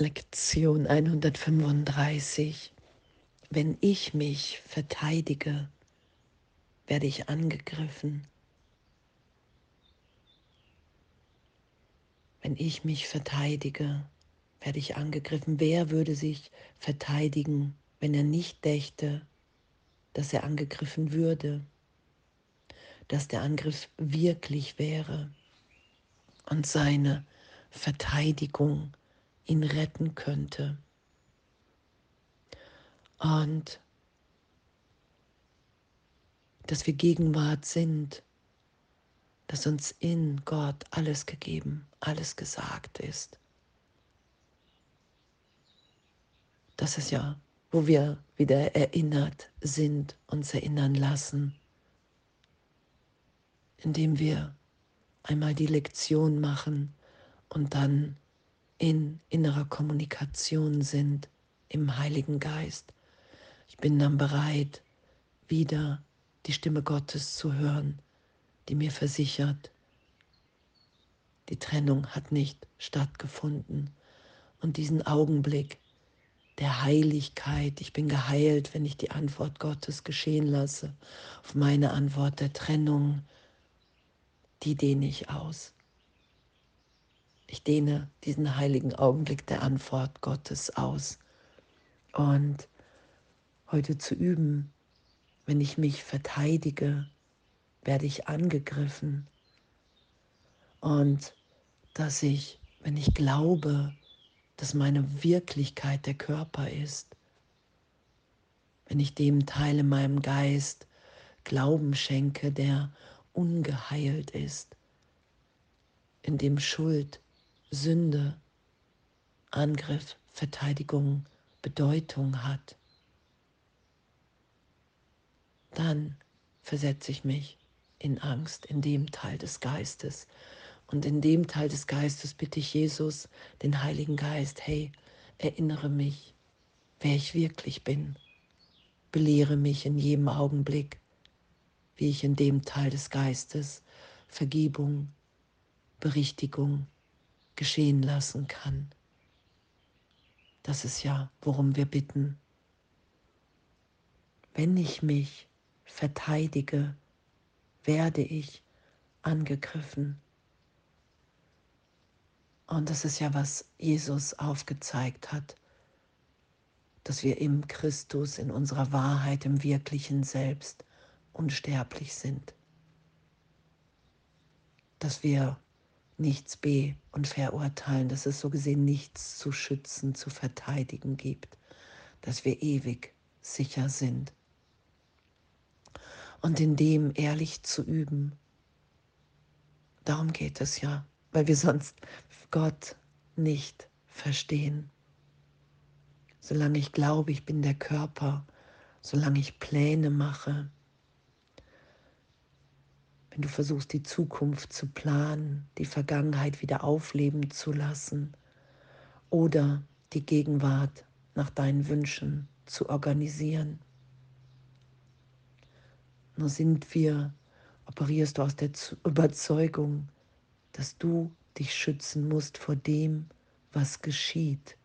Lektion 135. Wenn ich mich verteidige, werde ich angegriffen. Wenn ich mich verteidige, werde ich angegriffen. Wer würde sich verteidigen, wenn er nicht dächte, dass er angegriffen würde, dass der Angriff wirklich wäre und seine Verteidigung ihn retten könnte. Und dass wir Gegenwart sind, dass uns in Gott alles gegeben, alles gesagt ist. Das ist ja, wo wir wieder erinnert sind, uns erinnern lassen, indem wir einmal die Lektion machen und dann in innerer Kommunikation sind im Heiligen Geist. Ich bin dann bereit, wieder die Stimme Gottes zu hören, die mir versichert, die Trennung hat nicht stattgefunden. Und diesen Augenblick der Heiligkeit, ich bin geheilt, wenn ich die Antwort Gottes geschehen lasse, auf meine Antwort der Trennung, die dehne ich aus. Ich dehne diesen heiligen Augenblick der Antwort Gottes aus. Und heute zu üben, wenn ich mich verteidige, werde ich angegriffen. Und dass ich, wenn ich glaube, dass meine Wirklichkeit der Körper ist, wenn ich dem Teil in meinem Geist Glauben schenke, der ungeheilt ist, in dem Schuld Sünde, Angriff, Verteidigung Bedeutung hat, dann versetze ich mich in Angst in dem Teil des Geistes. Und in dem Teil des Geistes bitte ich Jesus, den Heiligen Geist, hey, erinnere mich, wer ich wirklich bin. Belehre mich in jedem Augenblick, wie ich in dem Teil des Geistes Vergebung, Berichtigung, geschehen lassen kann. Das ist ja, worum wir bitten. Wenn ich mich verteidige, werde ich angegriffen. Und das ist ja, was Jesus aufgezeigt hat, dass wir im Christus, in unserer Wahrheit, im wirklichen Selbst unsterblich sind. Dass wir nichts be- und verurteilen, dass es so gesehen nichts zu schützen, zu verteidigen gibt, dass wir ewig sicher sind. Und in dem ehrlich zu üben, darum geht es ja, weil wir sonst Gott nicht verstehen. Solange ich glaube, ich bin der Körper, solange ich Pläne mache, wenn du versuchst, die Zukunft zu planen, die Vergangenheit wieder aufleben zu lassen oder die Gegenwart nach deinen Wünschen zu organisieren. Nur sind wir, operierst du aus der Überzeugung, dass du dich schützen musst vor dem, was geschieht,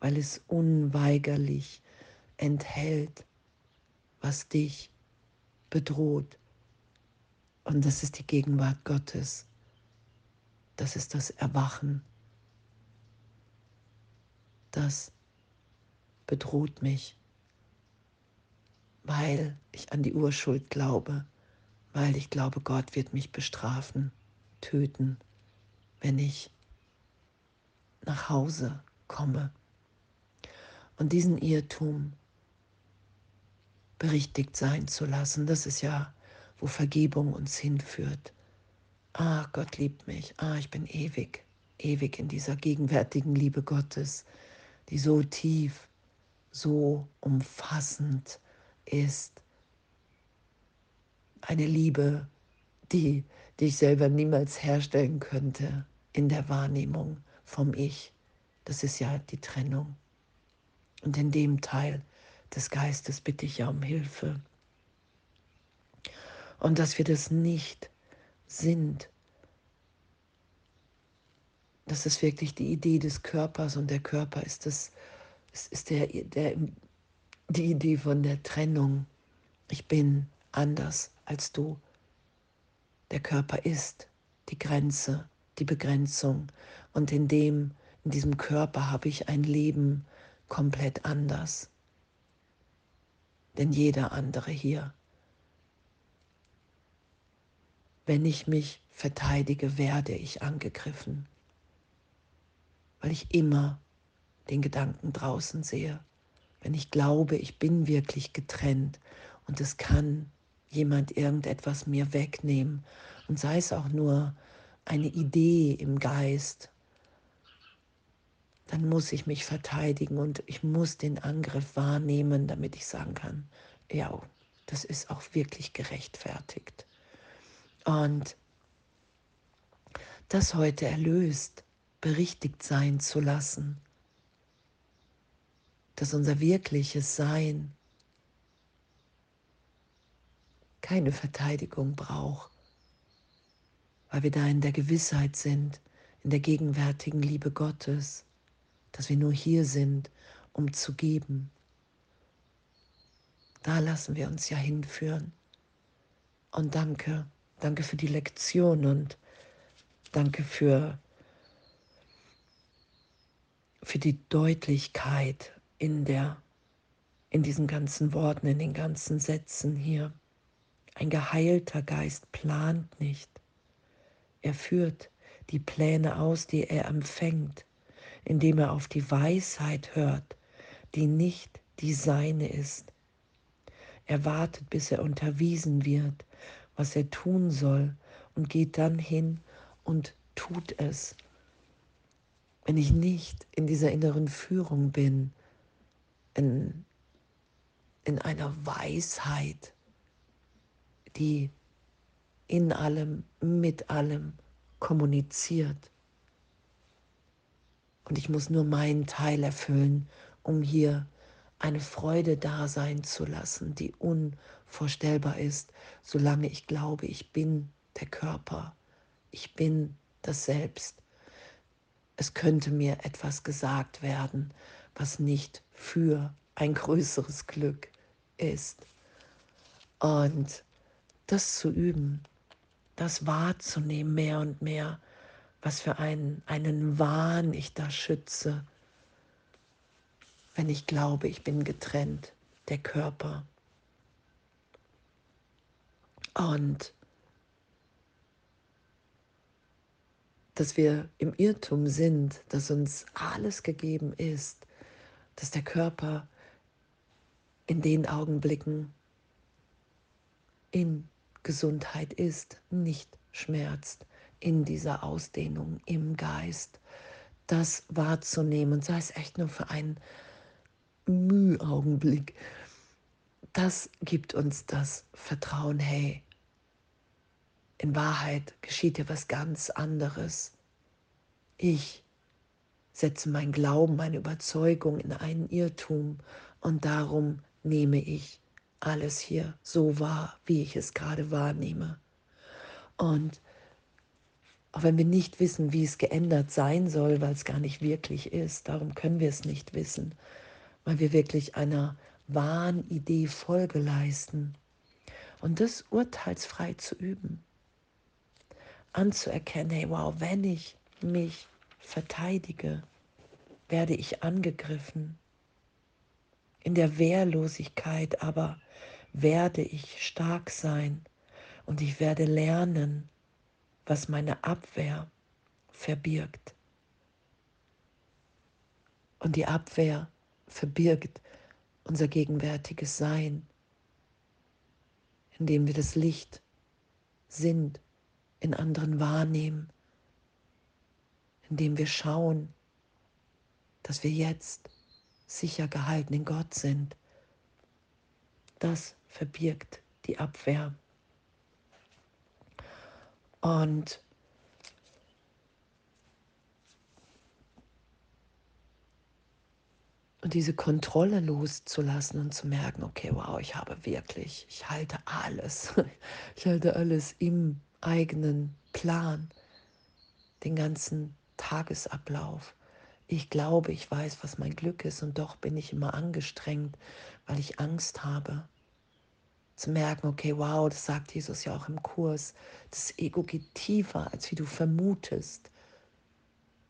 weil es unweigerlich enthält, was dich bedroht. Und das ist die Gegenwart Gottes. Das ist das Erwachen. Das bedroht mich, weil ich an die Urschuld glaube, weil ich glaube, Gott wird mich bestrafen, töten, wenn ich nach Hause komme. Und diesen Irrtum berichtigt sein zu lassen, das ist ja wo Vergebung uns hinführt. Ah, Gott liebt mich. Ah, ich bin ewig, ewig in dieser gegenwärtigen Liebe Gottes, die so tief, so umfassend ist. Eine Liebe, die, die ich selber niemals herstellen könnte in der Wahrnehmung vom Ich. Das ist ja die Trennung. Und in dem Teil des Geistes bitte ich ja um Hilfe und dass wir das nicht sind, Das ist wirklich die Idee des Körpers und der Körper ist, das, ist der, der, die Idee von der Trennung. Ich bin anders als du. Der Körper ist die Grenze, die Begrenzung. Und in dem, in diesem Körper habe ich ein Leben komplett anders. Denn jeder andere hier. Wenn ich mich verteidige, werde ich angegriffen, weil ich immer den Gedanken draußen sehe. Wenn ich glaube, ich bin wirklich getrennt und es kann jemand irgendetwas mir wegnehmen und sei es auch nur eine Idee im Geist, dann muss ich mich verteidigen und ich muss den Angriff wahrnehmen, damit ich sagen kann, ja, das ist auch wirklich gerechtfertigt. Und das heute erlöst, berichtigt sein zu lassen, dass unser wirkliches Sein keine Verteidigung braucht, weil wir da in der Gewissheit sind, in der gegenwärtigen Liebe Gottes, dass wir nur hier sind, um zu geben. Da lassen wir uns ja hinführen. Und danke, danke für die Lektion und danke für, für die Deutlichkeit in, der, in diesen ganzen Worten, in den ganzen Sätzen hier. Ein geheilter Geist plant nicht. Er führt die Pläne aus, die er empfängt, indem er auf die Weisheit hört, die nicht die seine ist. Er wartet, bis er unterwiesen wird, was er tun soll, und geht dann hin und tut es. Wenn ich nicht in dieser inneren Führung bin, in, in einer Weisheit, die in allem, mit allem kommuniziert. Und ich muss nur meinen Teil erfüllen, um hier eine Freude da sein zu lassen, die unvorstellbar ist, solange ich glaube, ich bin der Körper, ich bin das Selbst. Es könnte mir etwas gesagt werden, was nicht für ein größeres Glück ist. Und das zu üben, das wahrzunehmen mehr und mehr, was für einen, einen Wahn ich da schütze, wenn ich glaube, ich bin getrennt, der Körper. Und dass wir im Irrtum sind, dass uns alles gegeben ist, dass der Körper in den Augenblicken in Gesundheit ist, nicht schmerzt in dieser Ausdehnung im Geist. Das wahrzunehmen und sei es echt nur für einen Mühaugenblick, das gibt uns das Vertrauen, hey, in Wahrheit geschieht ja was ganz anderes. Ich setze mein Glauben, meine Überzeugung in einen Irrtum und darum nehme ich alles hier so wahr, wie ich es gerade wahrnehme. Und auch wenn wir nicht wissen, wie es geändert sein soll, weil es gar nicht wirklich ist, darum können wir es nicht wissen, weil wir wirklich einer wahren Idee Folge leisten. Und das urteilsfrei zu üben, anzuerkennen, hey, wow, wenn ich mich verteidige, werde ich angegriffen. In der Wehrlosigkeit aber werde ich stark sein und ich werde lernen, was meine Abwehr verbirgt. Und die Abwehr verbirgt unser gegenwärtiges Sein, indem wir das Licht sind, in anderen wahrnehmen, indem wir schauen, dass wir jetzt sicher gehalten in Gott sind das verbirgt die Abwehr. Und Und diese Kontrolle loszulassen und zu merken, okay, wow, ich habe wirklich, ich halte alles, ich halte alles im eigenen Plan, den ganzen Tagesablauf. Ich glaube, ich weiß, was mein Glück ist und doch bin ich immer angestrengt, weil ich Angst habe. Zu merken, okay, wow, das sagt Jesus ja auch im Kurs, das Ego geht tiefer, als wie du vermutest.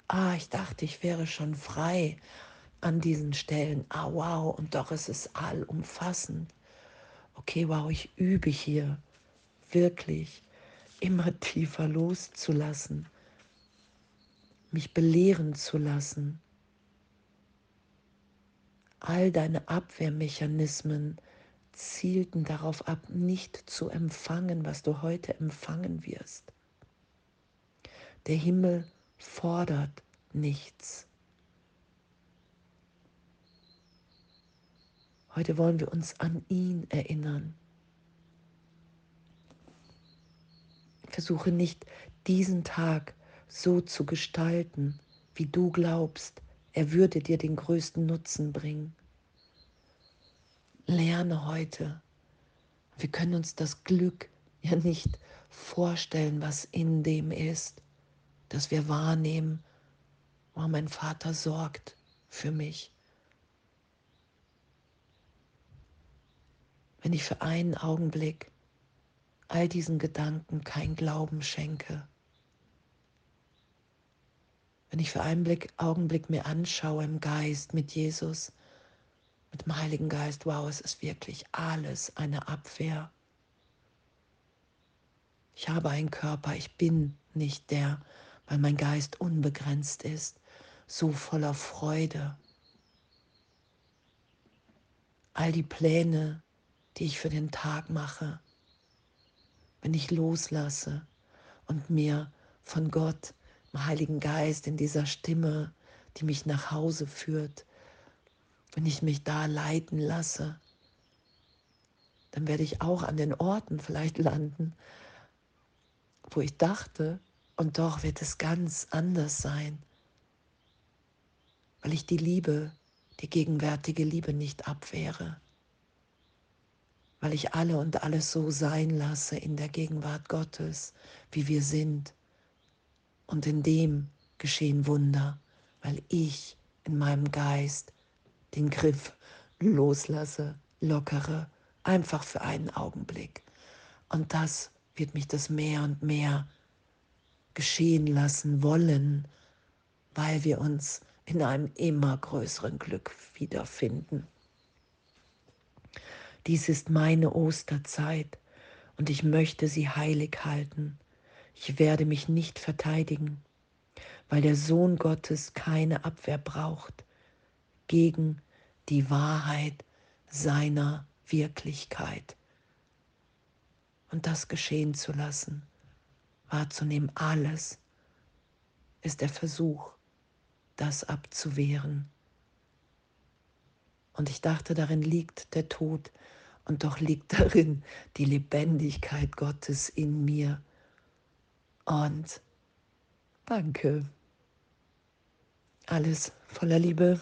Ah, ich dachte, ich wäre schon frei an diesen Stellen. Ah, wow, und doch ist es allumfassend. Okay, wow, ich übe hier wirklich immer tiefer loszulassen, mich belehren zu lassen. All deine Abwehrmechanismen zielten darauf ab, nicht zu empfangen, was du heute empfangen wirst. Der Himmel fordert nichts. Heute wollen wir uns an ihn erinnern. Versuche nicht diesen Tag so zu gestalten, wie du glaubst, er würde dir den größten Nutzen bringen. Lerne heute. Wir können uns das Glück ja nicht vorstellen, was in dem ist, dass wir wahrnehmen, oh, mein Vater sorgt für mich. Wenn ich für einen Augenblick all diesen Gedanken kein Glauben schenke, wenn ich für einen Blick, Augenblick mir anschaue im Geist mit Jesus, mit dem Heiligen Geist, wow, es ist wirklich alles eine Abwehr. Ich habe einen Körper, ich bin nicht der, weil mein Geist unbegrenzt ist, so voller Freude. All die Pläne, die ich für den Tag mache, wenn ich loslasse und mir von Gott im Heiligen Geist, in dieser Stimme, die mich nach Hause führt, wenn ich mich da leiten lasse, dann werde ich auch an den Orten vielleicht landen, wo ich dachte, und doch wird es ganz anders sein, weil ich die Liebe, die gegenwärtige Liebe nicht abwehre, weil ich alle und alles so sein lasse in der Gegenwart Gottes, wie wir sind und in dem geschehen Wunder, weil ich in meinem Geist den Griff loslasse, lockere, einfach für einen Augenblick. Und das wird mich das mehr und mehr geschehen lassen wollen, weil wir uns in einem immer größeren Glück wiederfinden. Dies ist meine Osterzeit und ich möchte sie heilig halten. Ich werde mich nicht verteidigen, weil der Sohn Gottes keine Abwehr braucht gegen die Wahrheit seiner Wirklichkeit. Und das geschehen zu lassen, wahrzunehmen, alles ist der Versuch, das abzuwehren. Und ich dachte, darin liegt der Tod, und doch liegt darin die Lebendigkeit Gottes in mir und danke. Alles voller Liebe.